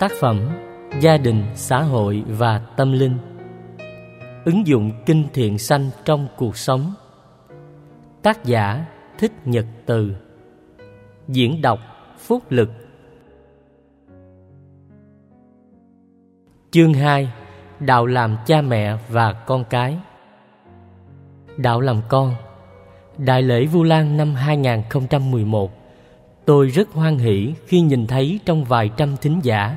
Tác phẩm Gia đình, xã hội và tâm linh. Ứng dụng kinh thiện sanh trong cuộc sống. Tác giả Thích Nhật Từ. Diễn đọc Phúc Lực. Chương 2 Đạo làm cha mẹ và con cái. Đạo làm con. Đại lễ Vu Lan năm 2011 Tôi rất hoan hỷ khi nhìn thấy trong vài trăm thính giả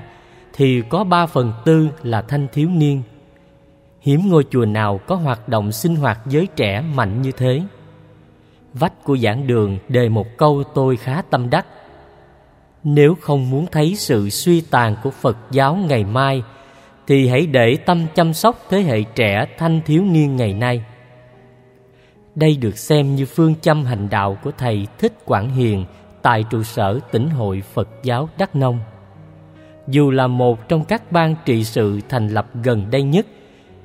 thì có ba phần tư là thanh thiếu niên. Hiếm ngôi chùa nào có hoạt động sinh hoạt giới trẻ mạnh như thế. Vách của giảng đường đề một câu tôi khá tâm đắc. Nếu không muốn thấy sự suy tàn của Phật giáo ngày mai, thì hãy để tâm chăm sóc thế hệ trẻ thanh thiếu niên ngày nay. Đây được xem như phương châm hành đạo của Thầy Thích Quảng Hiền tại trụ sở tỉnh hội Phật giáo Đắk Nông. Dù là một trong các ban trị sự thành lập gần đây nhất,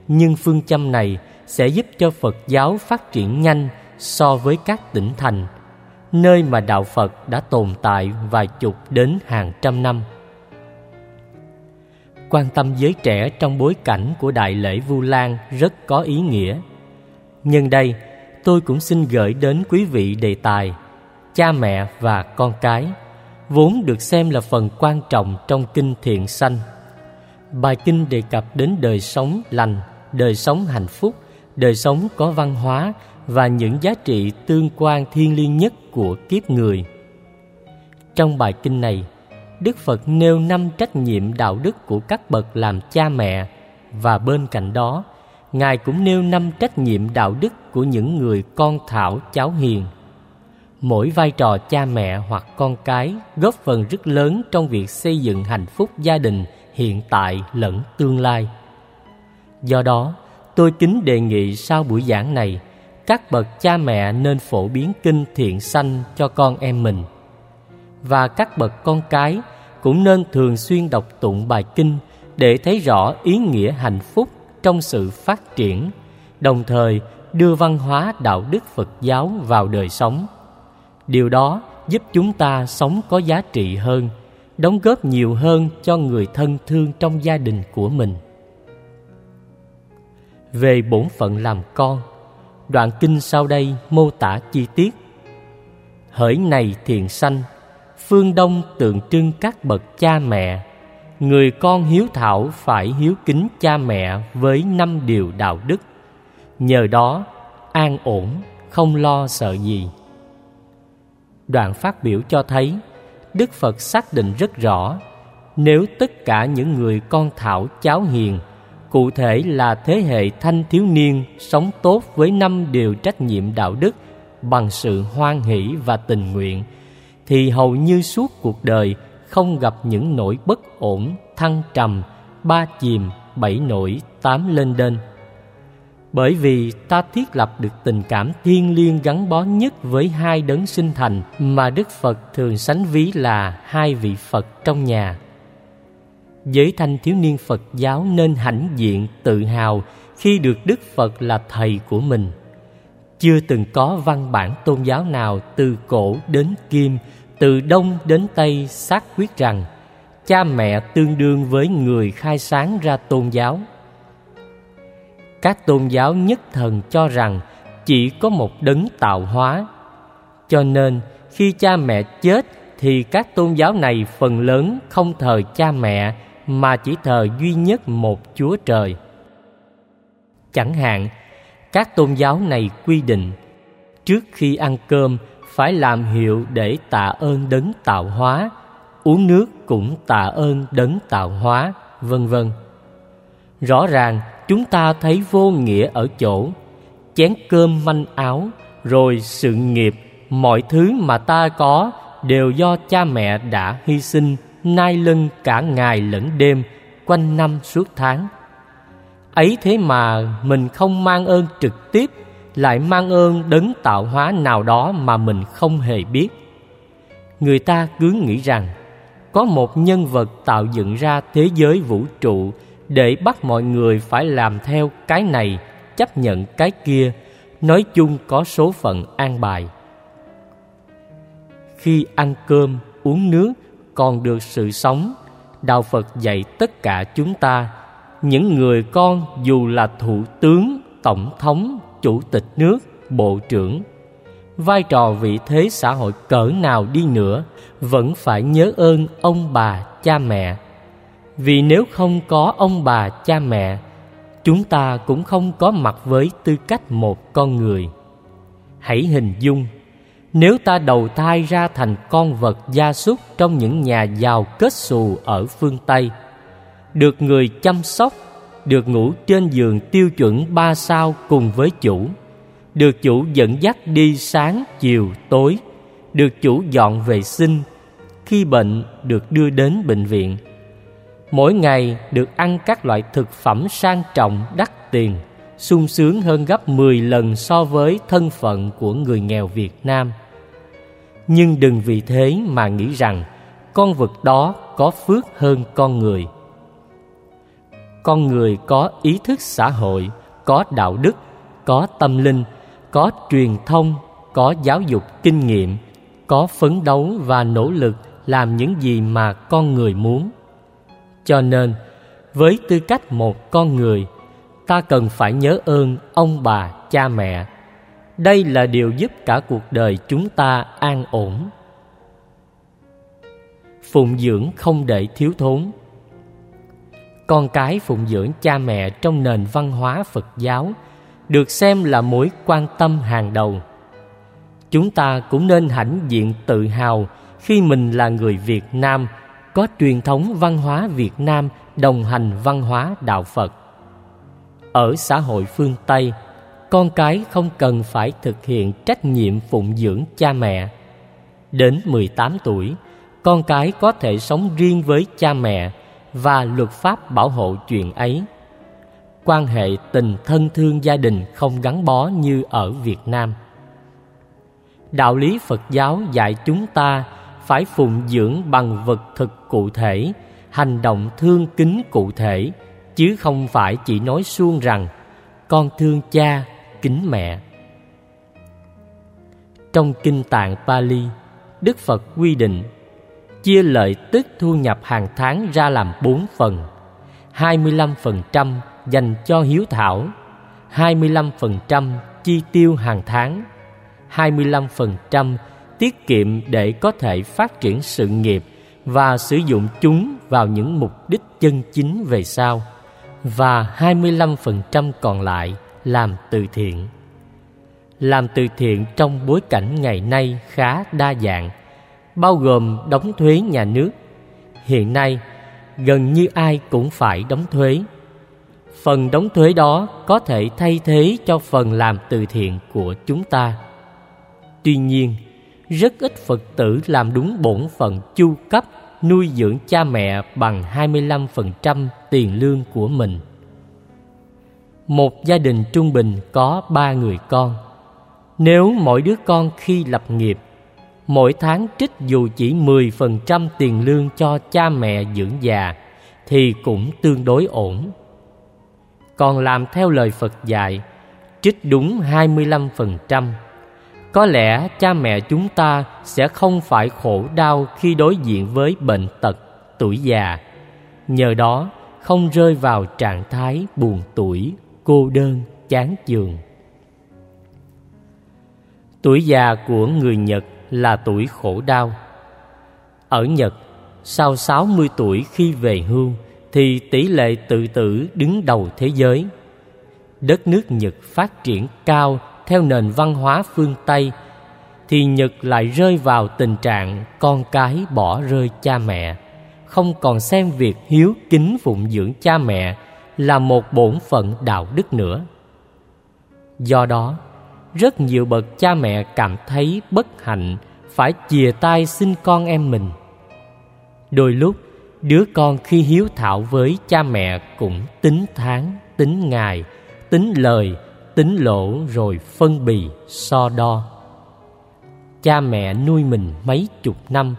nhưng phương châm này sẽ giúp cho Phật giáo phát triển nhanh so với các tỉnh thành, nơi mà đạo Phật đã tồn tại vài chục đến hàng trăm năm. Quan tâm giới trẻ trong bối cảnh của đại lễ Vu Lan rất có ý nghĩa. Nhân đây, tôi cũng xin gửi đến quý vị đề tài cha mẹ và con cái vốn được xem là phần quan trọng trong kinh thiện sanh. Bài kinh đề cập đến đời sống lành, đời sống hạnh phúc, đời sống có văn hóa và những giá trị tương quan thiêng liêng nhất của kiếp người. Trong bài kinh này, đức phật nêu năm trách nhiệm đạo đức của các bậc làm cha mẹ và bên cạnh đó, ngài cũng nêu năm trách nhiệm đạo đức của những người con thảo cháu hiền mỗi vai trò cha mẹ hoặc con cái góp phần rất lớn trong việc xây dựng hạnh phúc gia đình hiện tại lẫn tương lai. Do đó, tôi kính đề nghị sau buổi giảng này, các bậc cha mẹ nên phổ biến kinh thiện sanh cho con em mình. Và các bậc con cái cũng nên thường xuyên đọc tụng bài kinh để thấy rõ ý nghĩa hạnh phúc trong sự phát triển, đồng thời đưa văn hóa đạo đức phật giáo vào đời sống điều đó giúp chúng ta sống có giá trị hơn, đóng góp nhiều hơn cho người thân thương trong gia đình của mình. Về bổn phận làm con, đoạn kinh sau đây mô tả chi tiết. Hỡi này thiền sanh, phương đông tượng trưng các bậc cha mẹ, người con hiếu thảo phải hiếu kính cha mẹ với năm điều đạo đức. Nhờ đó, an ổn, không lo sợ gì đoạn phát biểu cho thấy, Đức Phật xác định rất rõ, nếu tất cả những người con thảo cháu hiền, cụ thể là thế hệ thanh thiếu niên sống tốt với năm điều trách nhiệm đạo đức bằng sự hoan hỷ và tình nguyện, thì hầu như suốt cuộc đời không gặp những nỗi bất ổn, thăng trầm, ba chìm, bảy nổi, tám lên đên bởi vì ta thiết lập được tình cảm thiêng liêng gắn bó nhất với hai đấng sinh thành mà Đức Phật thường sánh ví là hai vị Phật trong nhà. Giới thanh thiếu niên Phật giáo nên hãnh diện tự hào khi được Đức Phật là thầy của mình. Chưa từng có văn bản tôn giáo nào từ cổ đến kim, từ đông đến tây xác quyết rằng cha mẹ tương đương với người khai sáng ra tôn giáo các tôn giáo nhất thần cho rằng chỉ có một đấng tạo hóa. Cho nên, khi cha mẹ chết thì các tôn giáo này phần lớn không thờ cha mẹ, mà chỉ thờ duy nhất một chúa trời. Chẳng hạn, các tôn giáo này quy định, trước khi ăn cơm phải làm hiệu để tạ ơn đấng tạo hóa, uống nước cũng tạ ơn đấng tạo hóa, vân vân. Rõ ràng chúng ta thấy vô nghĩa ở chỗ, chén cơm manh áo, rồi sự nghiệp, mọi thứ mà ta có đều do cha mẹ đã hy sinh, nai lưng cả ngày lẫn đêm, quanh năm suốt tháng. Ấy thế mà mình không mang ơn trực tiếp, lại mang ơn đấng tạo hóa nào đó mà mình không hề biết. Người ta cứ nghĩ rằng, có một nhân vật tạo dựng ra thế giới vũ trụ để bắt mọi người phải làm theo cái này, chấp nhận cái kia. Nói chung có số phận an bài. Khi ăn cơm, uống nước, còn được sự sống, đạo phật dạy tất cả chúng ta, những người con dù là thủ tướng, tổng thống, chủ tịch nước, bộ trưởng, vai trò vị thế xã hội cỡ nào đi nữa, vẫn phải nhớ ơn ông bà, cha mẹ vì nếu không có ông bà, cha mẹ, chúng ta cũng không có mặt với tư cách một con người. Hãy hình dung, nếu ta đầu thai ra thành con vật gia súc trong những nhà giàu kết xù ở phương tây, được người chăm sóc, được ngủ trên giường tiêu chuẩn ba sao cùng với chủ, được chủ dẫn dắt đi sáng, chiều, tối, được chủ dọn vệ sinh, khi bệnh được đưa đến bệnh viện mỗi ngày được ăn các loại thực phẩm sang trọng đắt tiền sung sướng hơn gấp 10 lần so với thân phận của người nghèo Việt Nam. Nhưng đừng vì thế mà nghĩ rằng con vật đó có phước hơn con người. Con người có ý thức xã hội, có đạo đức, có tâm linh, có truyền thông, có giáo dục kinh nghiệm, có phấn đấu và nỗ lực làm những gì mà con người muốn. Cho nên, với tư cách một con người, ta cần phải nhớ ơn ông bà, cha mẹ. Đây là điều giúp cả cuộc đời chúng ta an ổn. Phụng dưỡng không để thiếu thốn Con cái phụng dưỡng cha mẹ trong nền văn hóa Phật giáo được xem là mối quan tâm hàng đầu. Chúng ta cũng nên hãnh diện tự hào khi mình là người Việt Nam có truyền thống văn hóa Việt Nam đồng hành văn hóa đạo Phật. Ở xã hội phương Tây, con cái không cần phải thực hiện trách nhiệm phụng dưỡng cha mẹ. Đến 18 tuổi, con cái có thể sống riêng với cha mẹ và luật pháp bảo hộ chuyện ấy. Quan hệ tình thân thương gia đình không gắn bó như ở Việt Nam. Đạo lý Phật giáo dạy chúng ta phải phụng dưỡng bằng vật thực cụ thể, hành động thương kính cụ thể, chứ không phải chỉ nói suông rằng con thương cha, kính mẹ. Trong Kinh Tạng Pali, Đức Phật quy định chia lợi tức thu nhập hàng tháng ra làm bốn phần. 25% dành cho hiếu thảo, 25% chi tiêu hàng tháng, 25% tiết kiệm để có thể phát triển sự nghiệp và sử dụng chúng vào những mục đích chân chính về sau và 25% còn lại làm từ thiện. Làm từ thiện trong bối cảnh ngày nay khá đa dạng, bao gồm đóng thuế nhà nước. Hiện nay, gần như ai cũng phải đóng thuế. Phần đóng thuế đó có thể thay thế cho phần làm từ thiện của chúng ta. Tuy nhiên, rất ít Phật tử làm đúng bổn phận chu cấp nuôi dưỡng cha mẹ bằng 25% tiền lương của mình. Một gia đình trung bình có ba người con. Nếu mỗi đứa con khi lập nghiệp, mỗi tháng trích dù chỉ 10% tiền lương cho cha mẹ dưỡng già thì cũng tương đối ổn. Còn làm theo lời Phật dạy, trích đúng 25%, có lẽ cha mẹ chúng ta sẽ không phải khổ đau khi đối diện với bệnh tật, tuổi già. Nhờ đó, không rơi vào trạng thái buồn tuổi, cô đơn, chán chường. Tuổi già của người Nhật là tuổi khổ đau. Ở Nhật, sau 60 tuổi khi về hưu thì tỷ lệ tự tử đứng đầu thế giới. Đất nước Nhật phát triển cao theo nền văn hóa phương Tây thì Nhật lại rơi vào tình trạng con cái bỏ rơi cha mẹ, không còn xem việc hiếu kính phụng dưỡng cha mẹ là một bổn phận đạo đức nữa. Do đó, rất nhiều bậc cha mẹ cảm thấy bất hạnh phải chìa tay xin con em mình. Đôi lúc, đứa con khi hiếu thảo với cha mẹ cũng tính tháng, tính ngày, tính lời, tính lỗ rồi phân bì, so đo. Cha mẹ nuôi mình mấy chục năm,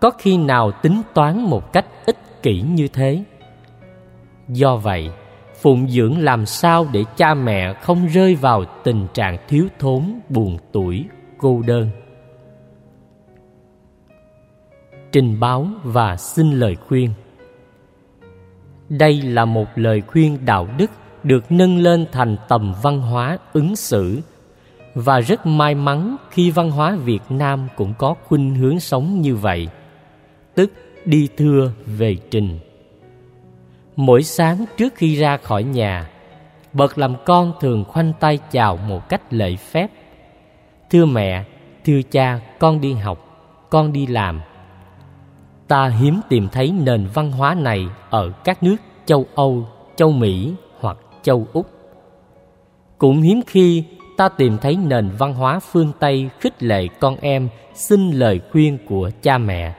có khi nào tính toán một cách ích kỷ như thế? Do vậy, phụng dưỡng làm sao để cha mẹ không rơi vào tình trạng thiếu thốn, buồn tuổi, cô đơn. Trình báo và xin lời khuyên đây là một lời khuyên đạo đức được nâng lên thành tầm văn hóa ứng xử và rất may mắn khi văn hóa Việt Nam cũng có khuynh hướng sống như vậy, tức đi thưa về trình. Mỗi sáng trước khi ra khỏi nhà, bậc làm con thường khoanh tay chào một cách lễ phép. Thưa mẹ, thưa cha, con đi học, con đi làm. Ta hiếm tìm thấy nền văn hóa này ở các nước châu Âu, châu Mỹ châu Úc. Cũng hiếm khi ta tìm thấy nền văn hóa phương Tây khích lệ con em xin lời khuyên của cha mẹ.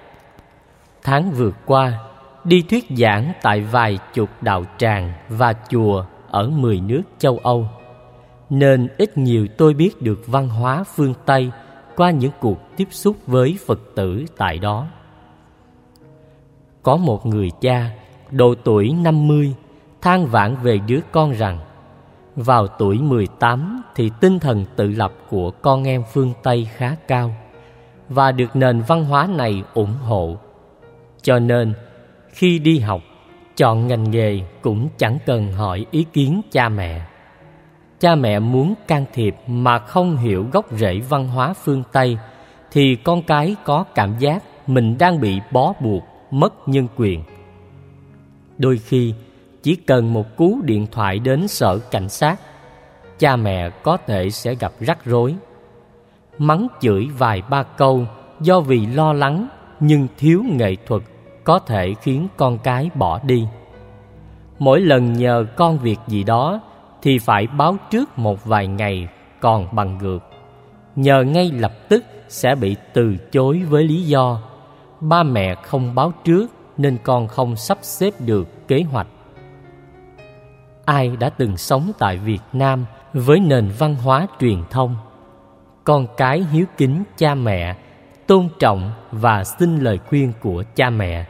Tháng vừa qua, đi thuyết giảng tại vài chục đạo tràng và chùa ở mười nước châu Âu, nên ít nhiều tôi biết được văn hóa phương Tây qua những cuộc tiếp xúc với Phật tử tại đó. Có một người cha, độ tuổi 50, than vãn về đứa con rằng vào tuổi 18 thì tinh thần tự lập của con em phương Tây khá cao và được nền văn hóa này ủng hộ. Cho nên, khi đi học, chọn ngành nghề cũng chẳng cần hỏi ý kiến cha mẹ. Cha mẹ muốn can thiệp mà không hiểu gốc rễ văn hóa phương Tây thì con cái có cảm giác mình đang bị bó buộc, mất nhân quyền. Đôi khi, chỉ cần một cú điện thoại đến sở cảnh sát, cha mẹ có thể sẽ gặp rắc rối. Mắng chửi vài ba câu do vì lo lắng nhưng thiếu nghệ thuật có thể khiến con cái bỏ đi. Mỗi lần nhờ con việc gì đó thì phải báo trước một vài ngày còn bằng ngược nhờ ngay lập tức sẽ bị từ chối với lý do, ba mẹ không báo trước nên con không sắp xếp được kế hoạch ai đã từng sống tại Việt Nam với nền văn hóa truyền thông. Con cái hiếu kính cha mẹ, tôn trọng và xin lời khuyên của cha mẹ,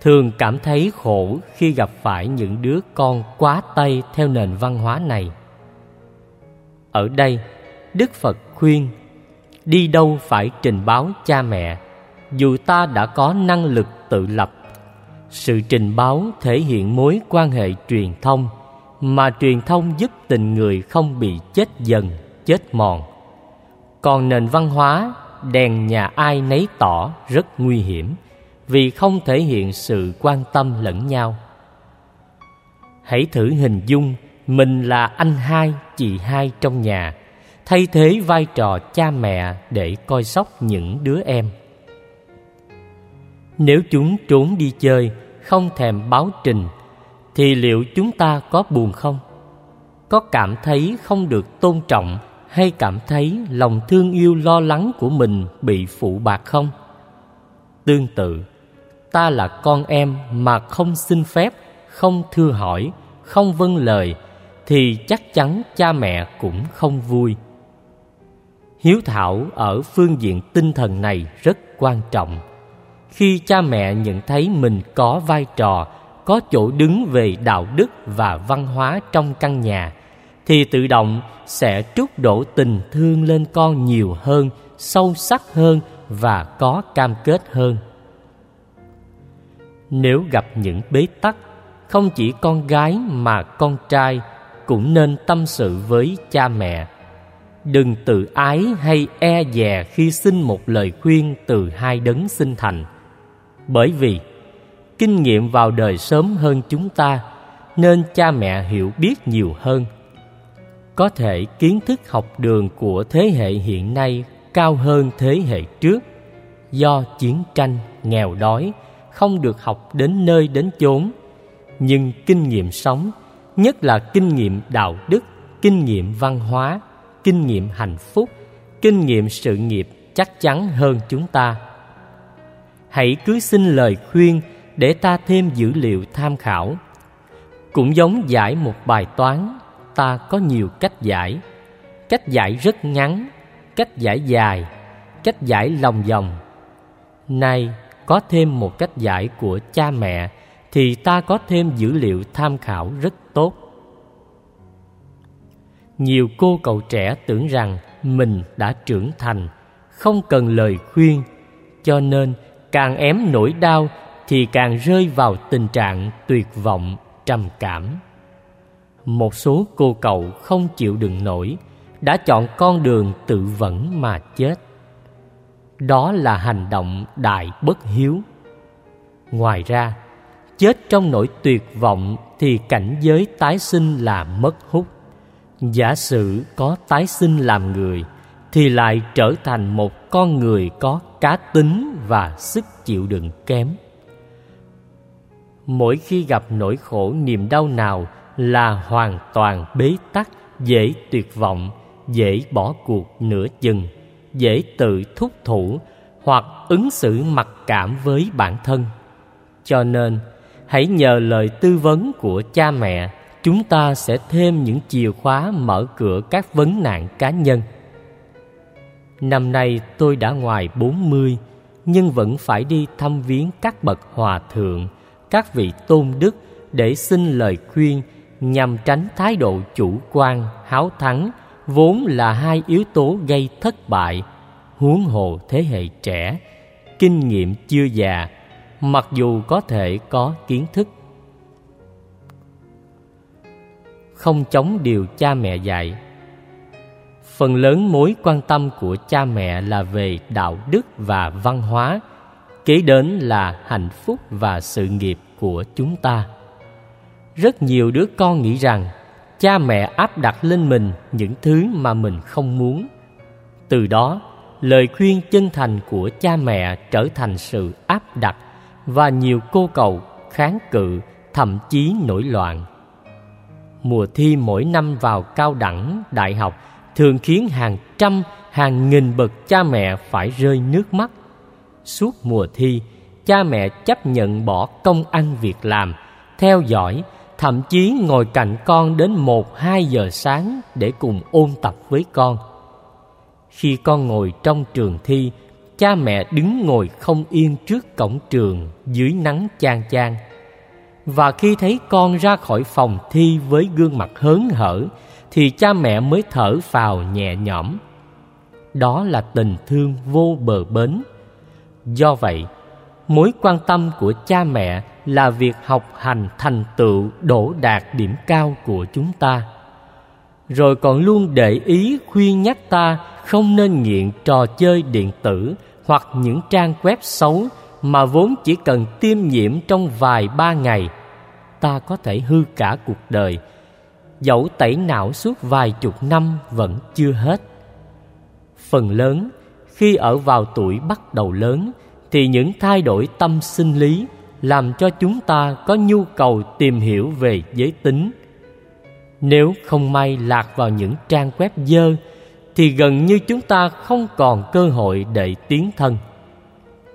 thường cảm thấy khổ khi gặp phải những đứa con quá tay theo nền văn hóa này. Ở đây, Đức Phật khuyên đi đâu phải trình báo cha mẹ dù ta đã có năng lực tự lập sự trình báo thể hiện mối quan hệ truyền thông mà truyền thông giúp tình người không bị chết dần, chết mòn. Còn nền văn hóa đèn nhà ai nấy tỏ rất nguy hiểm vì không thể hiện sự quan tâm lẫn nhau. Hãy thử hình dung mình là anh hai, chị hai trong nhà, thay thế vai trò cha mẹ để coi sóc những đứa em. Nếu chúng trốn đi chơi, không thèm báo trình thì liệu chúng ta có buồn không? Có cảm thấy không được tôn trọng hay cảm thấy lòng thương yêu lo lắng của mình bị phụ bạc không? Tương tự, ta là con em mà không xin phép, không thưa hỏi, không vâng lời, thì chắc chắn cha mẹ cũng không vui. Hiếu thảo ở phương diện tinh thần này rất quan trọng. Khi cha mẹ nhận thấy mình có vai trò có chỗ đứng về đạo đức và văn hóa trong căn nhà, thì tự động sẽ trút đổ tình thương lên con nhiều hơn, sâu sắc hơn và có cam kết hơn. Nếu gặp những bế tắc, không chỉ con gái mà con trai cũng nên tâm sự với cha mẹ. Đừng tự ái hay e dè khi xin một lời khuyên từ hai đấng sinh thành, bởi vì kinh nghiệm vào đời sớm hơn chúng ta, nên cha mẹ hiểu biết nhiều hơn. Có thể kiến thức học đường của thế hệ hiện nay cao hơn thế hệ trước. Do chiến tranh, nghèo đói, không được học đến nơi đến chốn. Nhưng kinh nghiệm sống, nhất là kinh nghiệm đạo đức, kinh nghiệm văn hóa, kinh nghiệm hạnh phúc, kinh nghiệm sự nghiệp chắc chắn hơn chúng ta. Hãy cứ xin lời khuyên để ta thêm dữ liệu tham khảo. Cũng giống giải một bài toán, ta có nhiều cách giải. Cách giải rất ngắn, cách giải dài, cách giải lòng vòng. Nay có thêm một cách giải của cha mẹ thì ta có thêm dữ liệu tham khảo rất tốt. Nhiều cô cậu trẻ tưởng rằng mình đã trưởng thành, không cần lời khuyên, cho nên càng ém nỗi đau thì càng rơi vào tình trạng tuyệt vọng, trầm cảm. Một số cô cậu không chịu đựng nổi, đã chọn con đường tự vẫn mà chết. Đó là hành động đại bất hiếu. Ngoài ra, chết trong nỗi tuyệt vọng thì cảnh giới tái sinh là mất hút. Giả sử có tái sinh làm người, thì lại trở thành một con người có cá tính và sức chịu đựng kém mỗi khi gặp nỗi khổ, niềm đau nào là hoàn toàn bế tắc, dễ tuyệt vọng, dễ bỏ cuộc nửa chừng, dễ tự thúc thủ hoặc ứng xử mặc cảm với bản thân. Cho nên, hãy nhờ lời tư vấn của cha mẹ, chúng ta sẽ thêm những chìa khóa mở cửa các vấn nạn cá nhân. Năm nay tôi đã ngoài bốn mươi, nhưng vẫn phải đi thăm viếng các bậc hòa thượng các vị tôn đức để xin lời khuyên nhằm tránh thái độ chủ quan, háo thắng, vốn là hai yếu tố gây thất bại, huống hồ thế hệ trẻ. Kinh nghiệm chưa già, mặc dù có thể có kiến thức. Không chống điều cha mẹ dạy. Phần lớn mối quan tâm của cha mẹ là về đạo đức và văn hóa kế đến là hạnh phúc và sự nghiệp của chúng ta. Rất nhiều đứa con nghĩ rằng cha mẹ áp đặt lên mình những thứ mà mình không muốn. Từ đó, lời khuyên chân thành của cha mẹ trở thành sự áp đặt và nhiều cô cầu kháng cự, thậm chí nổi loạn. Mùa thi mỗi năm vào cao đẳng đại học thường khiến hàng trăm, hàng nghìn bậc cha mẹ phải rơi nước mắt suốt mùa thi, cha mẹ chấp nhận bỏ công ăn việc làm, theo dõi, thậm chí ngồi cạnh con đến một, hai giờ sáng để cùng ôn tập với con. Khi con ngồi trong trường thi, cha mẹ đứng ngồi không yên trước cổng trường dưới nắng chang chang. Và khi thấy con ra khỏi phòng thi với gương mặt hớn hở, thì cha mẹ mới thở phào nhẹ nhõm. Đó là tình thương vô bờ bến do vậy, mối quan tâm của cha mẹ là việc học hành thành tựu đổ đạt điểm cao của chúng ta. Rồi còn luôn để ý, khuyên nhắc ta không nên nghiện trò chơi điện tử hoặc những trang web xấu mà vốn chỉ cần tiêm nhiễm trong vài ba ngày, ta có thể hư cả cuộc đời. Dẫu tẩy não suốt vài chục năm vẫn chưa hết. Phần lớn khi ở vào tuổi bắt đầu lớn, thì những thay đổi tâm sinh lý làm cho chúng ta có nhu cầu tìm hiểu về giới tính. Nếu không may lạc vào những trang web dơ, thì gần như chúng ta không còn cơ hội để tiến thân.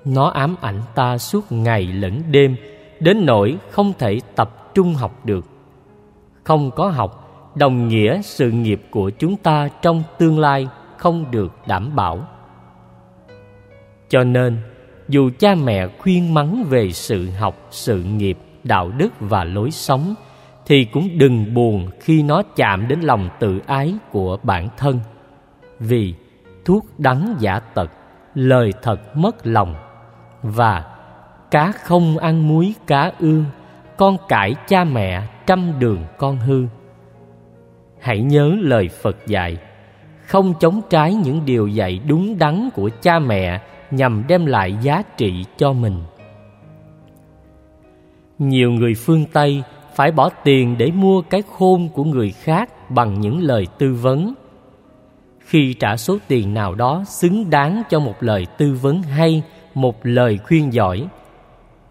Nó ám ảnh ta suốt ngày lẫn đêm, đến nỗi không thể tập trung học được. Không có học, đồng nghĩa sự nghiệp của chúng ta trong tương lai không được đảm bảo cho nên, dù cha mẹ khuyên mắng về sự học, sự nghiệp, đạo đức và lối sống, thì cũng đừng buồn khi nó chạm đến lòng tự ái của bản thân. Vì thuốc đắng giả tật, lời thật mất lòng và cá không ăn muối, cá ương, con cãi cha mẹ trăm đường con hư. Hãy nhớ lời phật dạy, không chống trái những điều dạy đúng đắn của cha mẹ nhằm đem lại giá trị cho mình. Nhiều người phương tây phải bỏ tiền để mua cái khôn của người khác bằng những lời tư vấn. Khi trả số tiền nào đó xứng đáng cho một lời tư vấn hay một lời khuyên giỏi,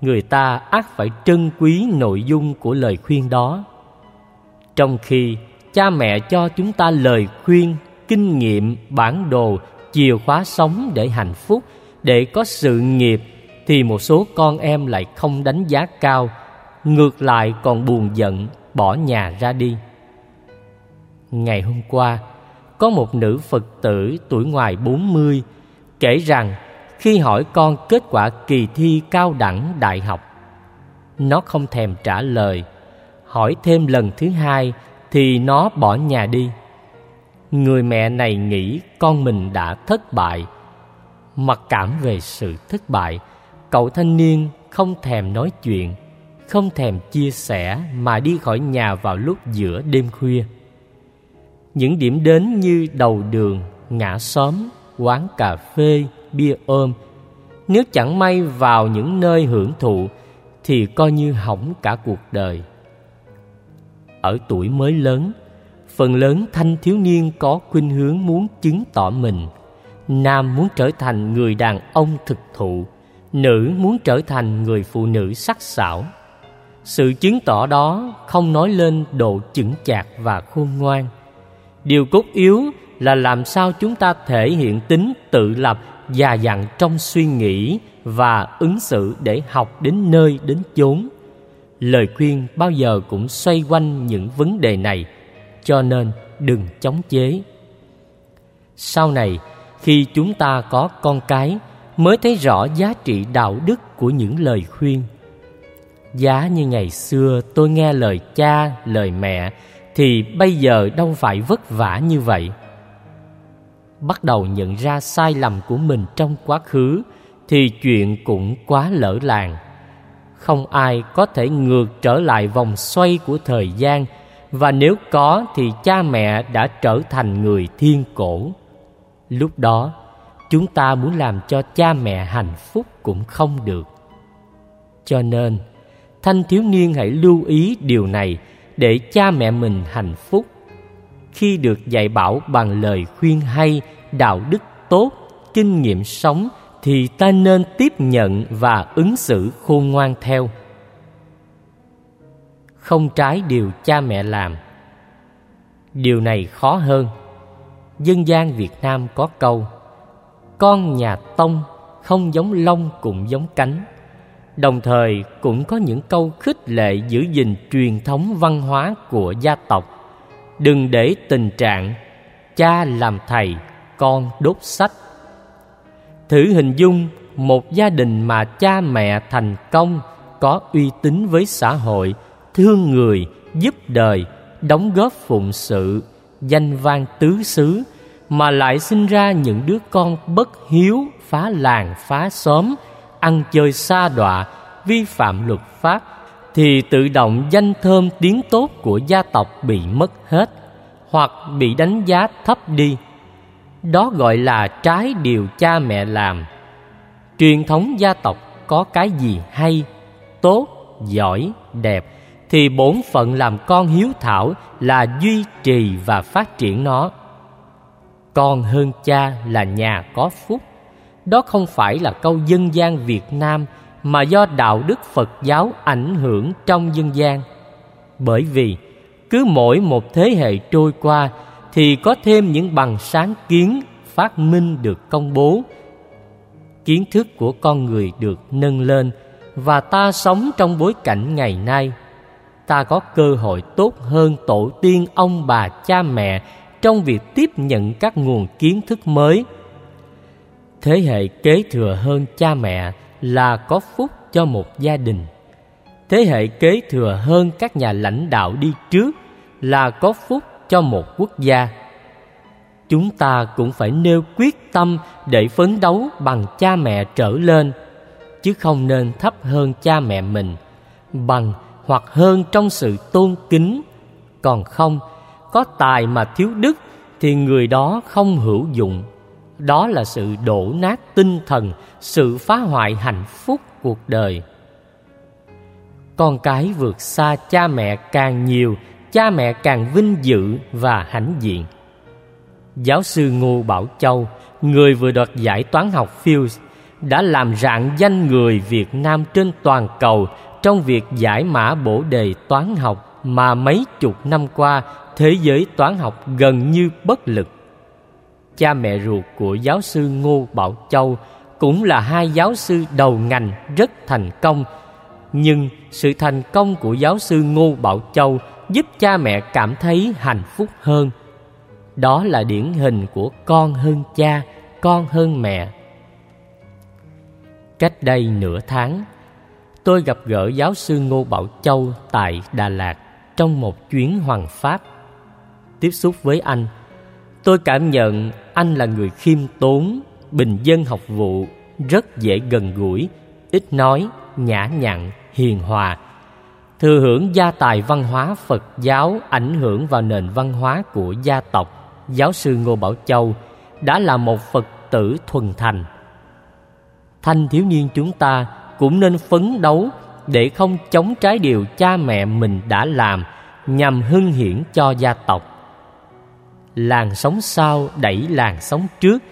người ta ắt phải trân quý nội dung của lời khuyên đó. Trong khi cha mẹ cho chúng ta lời khuyên, kinh nghiệm, bản đồ, chìa khóa sống để hạnh phúc để có sự nghiệp thì một số con em lại không đánh giá cao, ngược lại còn buồn giận, bỏ nhà ra đi. Ngày hôm qua, có một nữ phật tử tuổi ngoài 40 kể rằng khi hỏi con kết quả kỳ thi cao đẳng đại học, nó không thèm trả lời. Hỏi thêm lần thứ hai thì nó bỏ nhà đi. Người mẹ này nghĩ con mình đã thất bại mặc cảm về sự thất bại cậu thanh niên không thèm nói chuyện không thèm chia sẻ mà đi khỏi nhà vào lúc giữa đêm khuya. Những điểm đến như đầu đường, ngã xóm, quán cà phê, bia ôm, nếu chẳng may vào những nơi hưởng thụ thì coi như hỏng cả cuộc đời. Ở tuổi mới lớn, phần lớn thanh thiếu niên có khuynh hướng muốn chứng tỏ mình. Nam muốn trở thành người đàn ông thực thụ, nữ muốn trở thành người phụ nữ sắc sảo. Sự chứng tỏ đó không nói lên độ chững chạc và khôn ngoan. Điều cốt yếu là làm sao chúng ta thể hiện tính tự lập già dặn trong suy nghĩ và ứng xử để học đến nơi đến chốn. Lời khuyên bao giờ cũng xoay quanh những vấn đề này, cho nên đừng chống chế. Sau này, khi chúng ta có con cái mới thấy rõ giá trị đạo đức của những lời khuyên. Giá như ngày xưa tôi nghe lời cha, lời mẹ Thì bây giờ đâu phải vất vả như vậy. Bắt đầu nhận ra sai lầm của mình trong quá khứ Thì chuyện cũng quá lỡ làng. Không ai có thể ngược trở lại vòng xoay của thời gian Và nếu có thì cha mẹ đã trở thành người thiên cổ. Lúc đó, chúng ta muốn làm cho cha mẹ hạnh phúc cũng không được. Cho nên, thanh thiếu niên hãy lưu ý điều này để cha mẹ mình hạnh phúc. Khi được dạy bảo bằng lời khuyên hay, đạo đức tốt, kinh nghiệm sống thì ta nên tiếp nhận và ứng xử khôn ngoan theo. Không trái điều cha mẹ làm. Điều này khó hơn dân gian việt nam có câu, con nhà tông không giống lông cũng giống cánh. Đồng thời cũng có những câu khích lệ giữ gìn truyền thống văn hóa của gia tộc. Đừng để tình trạng cha làm thầy, con đốt sách. Thử hình dung một gia đình mà cha mẹ thành công, có uy tín với xã hội, thương người, giúp đời, đóng góp phụng sự danh vang tứ xứ, mà lại sinh ra những đứa con bất hiếu, phá làng, phá xóm, ăn chơi xa đọa, vi phạm luật pháp, thì tự động danh thơm tiếng tốt của gia tộc bị mất hết, hoặc bị đánh giá thấp đi. Đó gọi là trái điều cha mẹ làm. Truyền thống gia tộc có cái gì hay, tốt, giỏi, đẹp thì bổn phận làm con hiếu thảo là duy trì và phát triển nó. Con hơn cha là nhà có phúc. Đó không phải là câu dân gian việt nam mà do đạo đức phật giáo ảnh hưởng trong dân gian. Bởi vì cứ mỗi một thế hệ trôi qua thì có thêm những bằng sáng kiến phát minh được công bố. Kiến thức của con người được nâng lên và ta sống trong bối cảnh ngày nay ta có cơ hội tốt hơn tổ tiên ông bà cha mẹ trong việc tiếp nhận các nguồn kiến thức mới. Thế hệ kế thừa hơn cha mẹ là có phúc cho một gia đình. Thế hệ kế thừa hơn các nhà lãnh đạo đi trước là có phúc cho một quốc gia. Chúng ta cũng phải nêu quyết tâm để phấn đấu bằng cha mẹ trở lên, chứ không nên thấp hơn cha mẹ mình bằng hoặc hơn trong sự tôn kính. Còn không, có tài mà thiếu đức thì người đó không hữu dụng. Đó là sự đổ nát tinh thần, sự phá hoại hạnh phúc cuộc đời. Con cái vượt xa cha mẹ càng nhiều, cha mẹ càng vinh dự và hãnh diện. Giáo sư ngô bảo châu, người vừa đoạt giải toán học fields, đã làm rạng danh người việt nam trên toàn cầu trong việc giải mã bổ đề toán học mà mấy chục năm qua, thế giới toán học gần như bất lực. Cha mẹ ruột của giáo sư ngô bảo châu cũng là hai giáo sư đầu ngành rất thành công. Nhưng sự thành công của giáo sư ngô bảo châu giúp cha mẹ cảm thấy hạnh phúc hơn. Đó là điển hình của con hơn cha, con hơn mẹ. Cách đây nửa tháng tôi gặp gỡ giáo sư ngô bảo châu tại đà lạt trong một chuyến hoàng pháp tiếp xúc với anh tôi cảm nhận anh là người khiêm tốn bình dân học vụ rất dễ gần gũi ít nói nhã nhặn hiền hòa thừa hưởng gia tài văn hóa Phật giáo ảnh hưởng vào nền văn hóa của gia tộc, giáo sư Ngô Bảo Châu đã là một Phật tử thuần thành. Thanh thiếu niên chúng ta cũng nên phấn đấu để không chống trái điều cha mẹ mình đã làm nhằm hưng hiển cho gia tộc. Làng sống sau đẩy làng sống trước,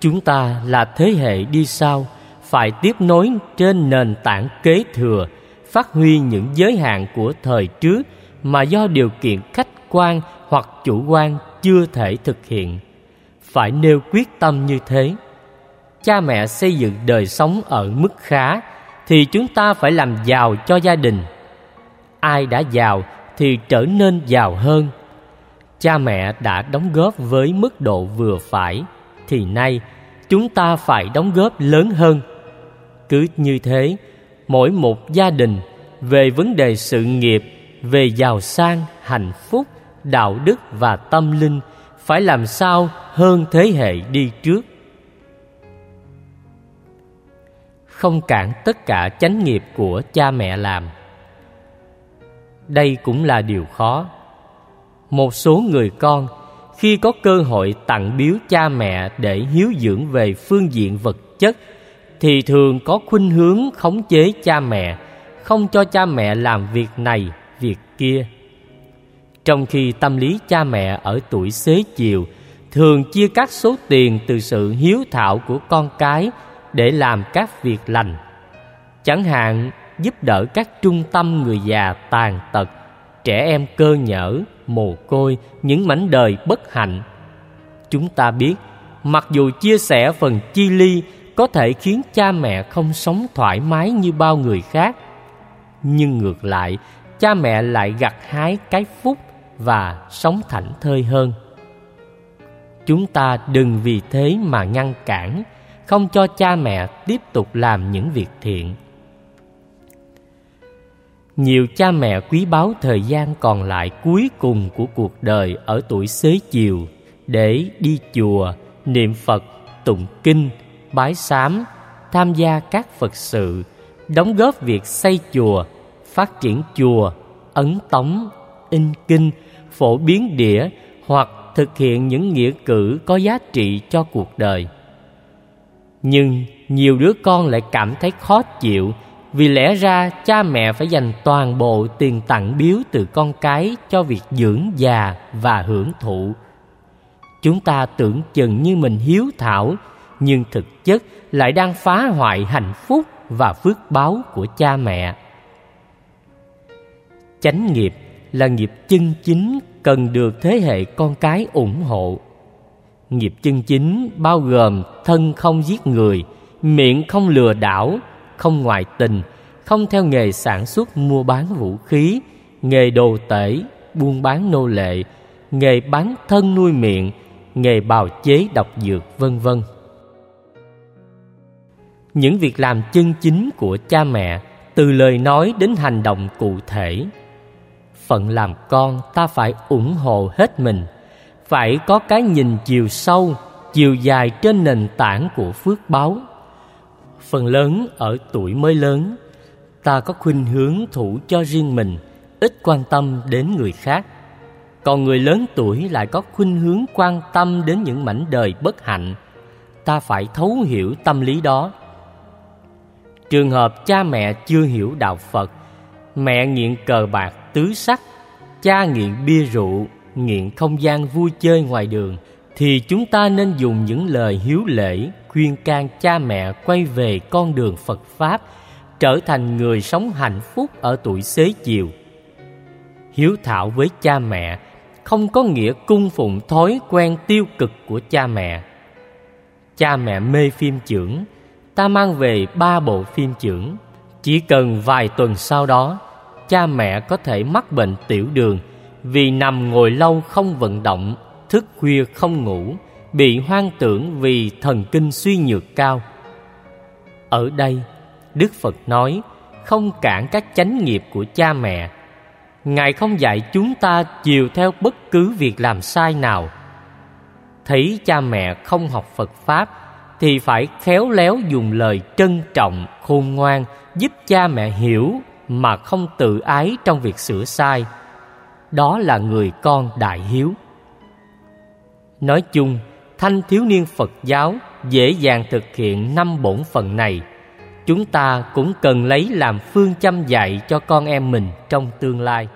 chúng ta là thế hệ đi sau phải tiếp nối trên nền tảng kế thừa phát huy những giới hạn của thời trước mà do điều kiện khách quan hoặc chủ quan chưa thể thực hiện phải nêu quyết tâm như thế cha mẹ xây dựng đời sống ở mức khá thì chúng ta phải làm giàu cho gia đình. Ai đã giàu thì trở nên giàu hơn. Cha mẹ đã đóng góp với mức độ vừa phải thì nay chúng ta phải đóng góp lớn hơn. Cứ như thế, mỗi một gia đình về vấn đề sự nghiệp, về giàu sang, hạnh phúc, đạo đức và tâm linh phải làm sao hơn thế hệ đi trước. Không cản tất cả chánh nghiệp của cha mẹ làm. Đây cũng là điều khó. Một số người con khi có cơ hội tặng biếu cha mẹ để hiếu dưỡng về phương diện vật chất thì thường có khuynh hướng khống chế cha mẹ, không cho cha mẹ làm việc này, việc kia. Trong khi tâm lý cha mẹ ở tuổi xế chiều, thường chia cắt số tiền từ sự hiếu thảo của con cái để làm các việc lành. Chẳng hạn, giúp đỡ các trung tâm người già tàn tật, trẻ em cơ nhở, mồ côi, những mảnh đời bất hạnh. Chúng ta biết, mặc dù chia sẻ phần chi ly có thể khiến cha mẹ không sống thoải mái như bao người khác, nhưng ngược lại, cha mẹ lại gặt hái cái phúc và sống thảnh thơi hơn. Chúng ta đừng vì thế mà ngăn cản không cho cha mẹ tiếp tục làm những việc thiện. Nhiều cha mẹ quý báu thời gian còn lại cuối cùng của cuộc đời ở tuổi xế chiều để đi chùa, niệm phật, tụng kinh, bái sám, tham gia các phật sự, đóng góp việc xây chùa, phát triển chùa, ấn tống, in kinh, phổ biến đĩa hoặc thực hiện những nghĩa cử có giá trị cho cuộc đời nhưng nhiều đứa con lại cảm thấy khó chịu, vì lẽ ra cha mẹ phải dành toàn bộ tiền tặng biếu từ con cái cho việc dưỡng già và hưởng thụ. Chúng ta tưởng chừng như mình hiếu thảo, nhưng thực chất lại đang phá hoại hạnh phúc và phước báo của cha mẹ. Chánh nghiệp là nghiệp chân chính cần được thế hệ con cái ủng hộ nghiệp chân chính bao gồm thân không giết người, miệng không lừa đảo, không ngoại tình, không theo nghề sản xuất mua bán vũ khí, nghề đồ tể, buôn bán nô lệ, nghề bán thân nuôi miệng, nghề bào chế độc dược, vân vân. Những việc làm chân chính của cha mẹ, từ lời nói đến hành động cụ thể. Phận làm con, ta phải ủng hộ hết mình phải có cái nhìn chiều sâu, chiều dài trên nền tảng của phước báo. Phần lớn ở tuổi mới lớn, ta có khuynh hướng thủ cho riêng mình, ít quan tâm đến người khác. Còn người lớn tuổi lại có khuynh hướng quan tâm đến những mảnh đời bất hạnh. Ta phải thấu hiểu tâm lý đó. Trường hợp cha mẹ chưa hiểu đạo phật, mẹ nghiện cờ bạc tứ sắc, cha nghiện bia rượu nghiện không gian vui chơi ngoài đường, thì chúng ta nên dùng những lời hiếu lễ, khuyên can cha mẹ quay về con đường phật pháp, trở thành người sống hạnh phúc ở tuổi xế chiều. Hiếu thảo với cha mẹ không có nghĩa cung phụng thói quen tiêu cực của cha mẹ. Cha mẹ mê phim trưởng, ta mang về ba bộ phim trưởng. Chỉ cần vài tuần sau đó, cha mẹ có thể mắc bệnh tiểu đường vì nằm ngồi lâu không vận động, thức khuya không ngủ, bị hoang tưởng vì thần kinh suy nhược cao. Ở đây, đức phật nói, không cản các chánh nghiệp của cha mẹ. Ngài không dạy chúng ta chiều theo bất cứ việc làm sai nào. Thấy cha mẹ không học phật pháp, thì phải khéo léo dùng lời trân trọng, khôn ngoan giúp cha mẹ hiểu mà không tự ái trong việc sửa sai đó là người con đại hiếu. Nói chung, thanh thiếu niên phật giáo dễ dàng thực hiện năm bổn phận này. Chúng ta cũng cần lấy làm phương châm dạy cho con em mình trong tương lai.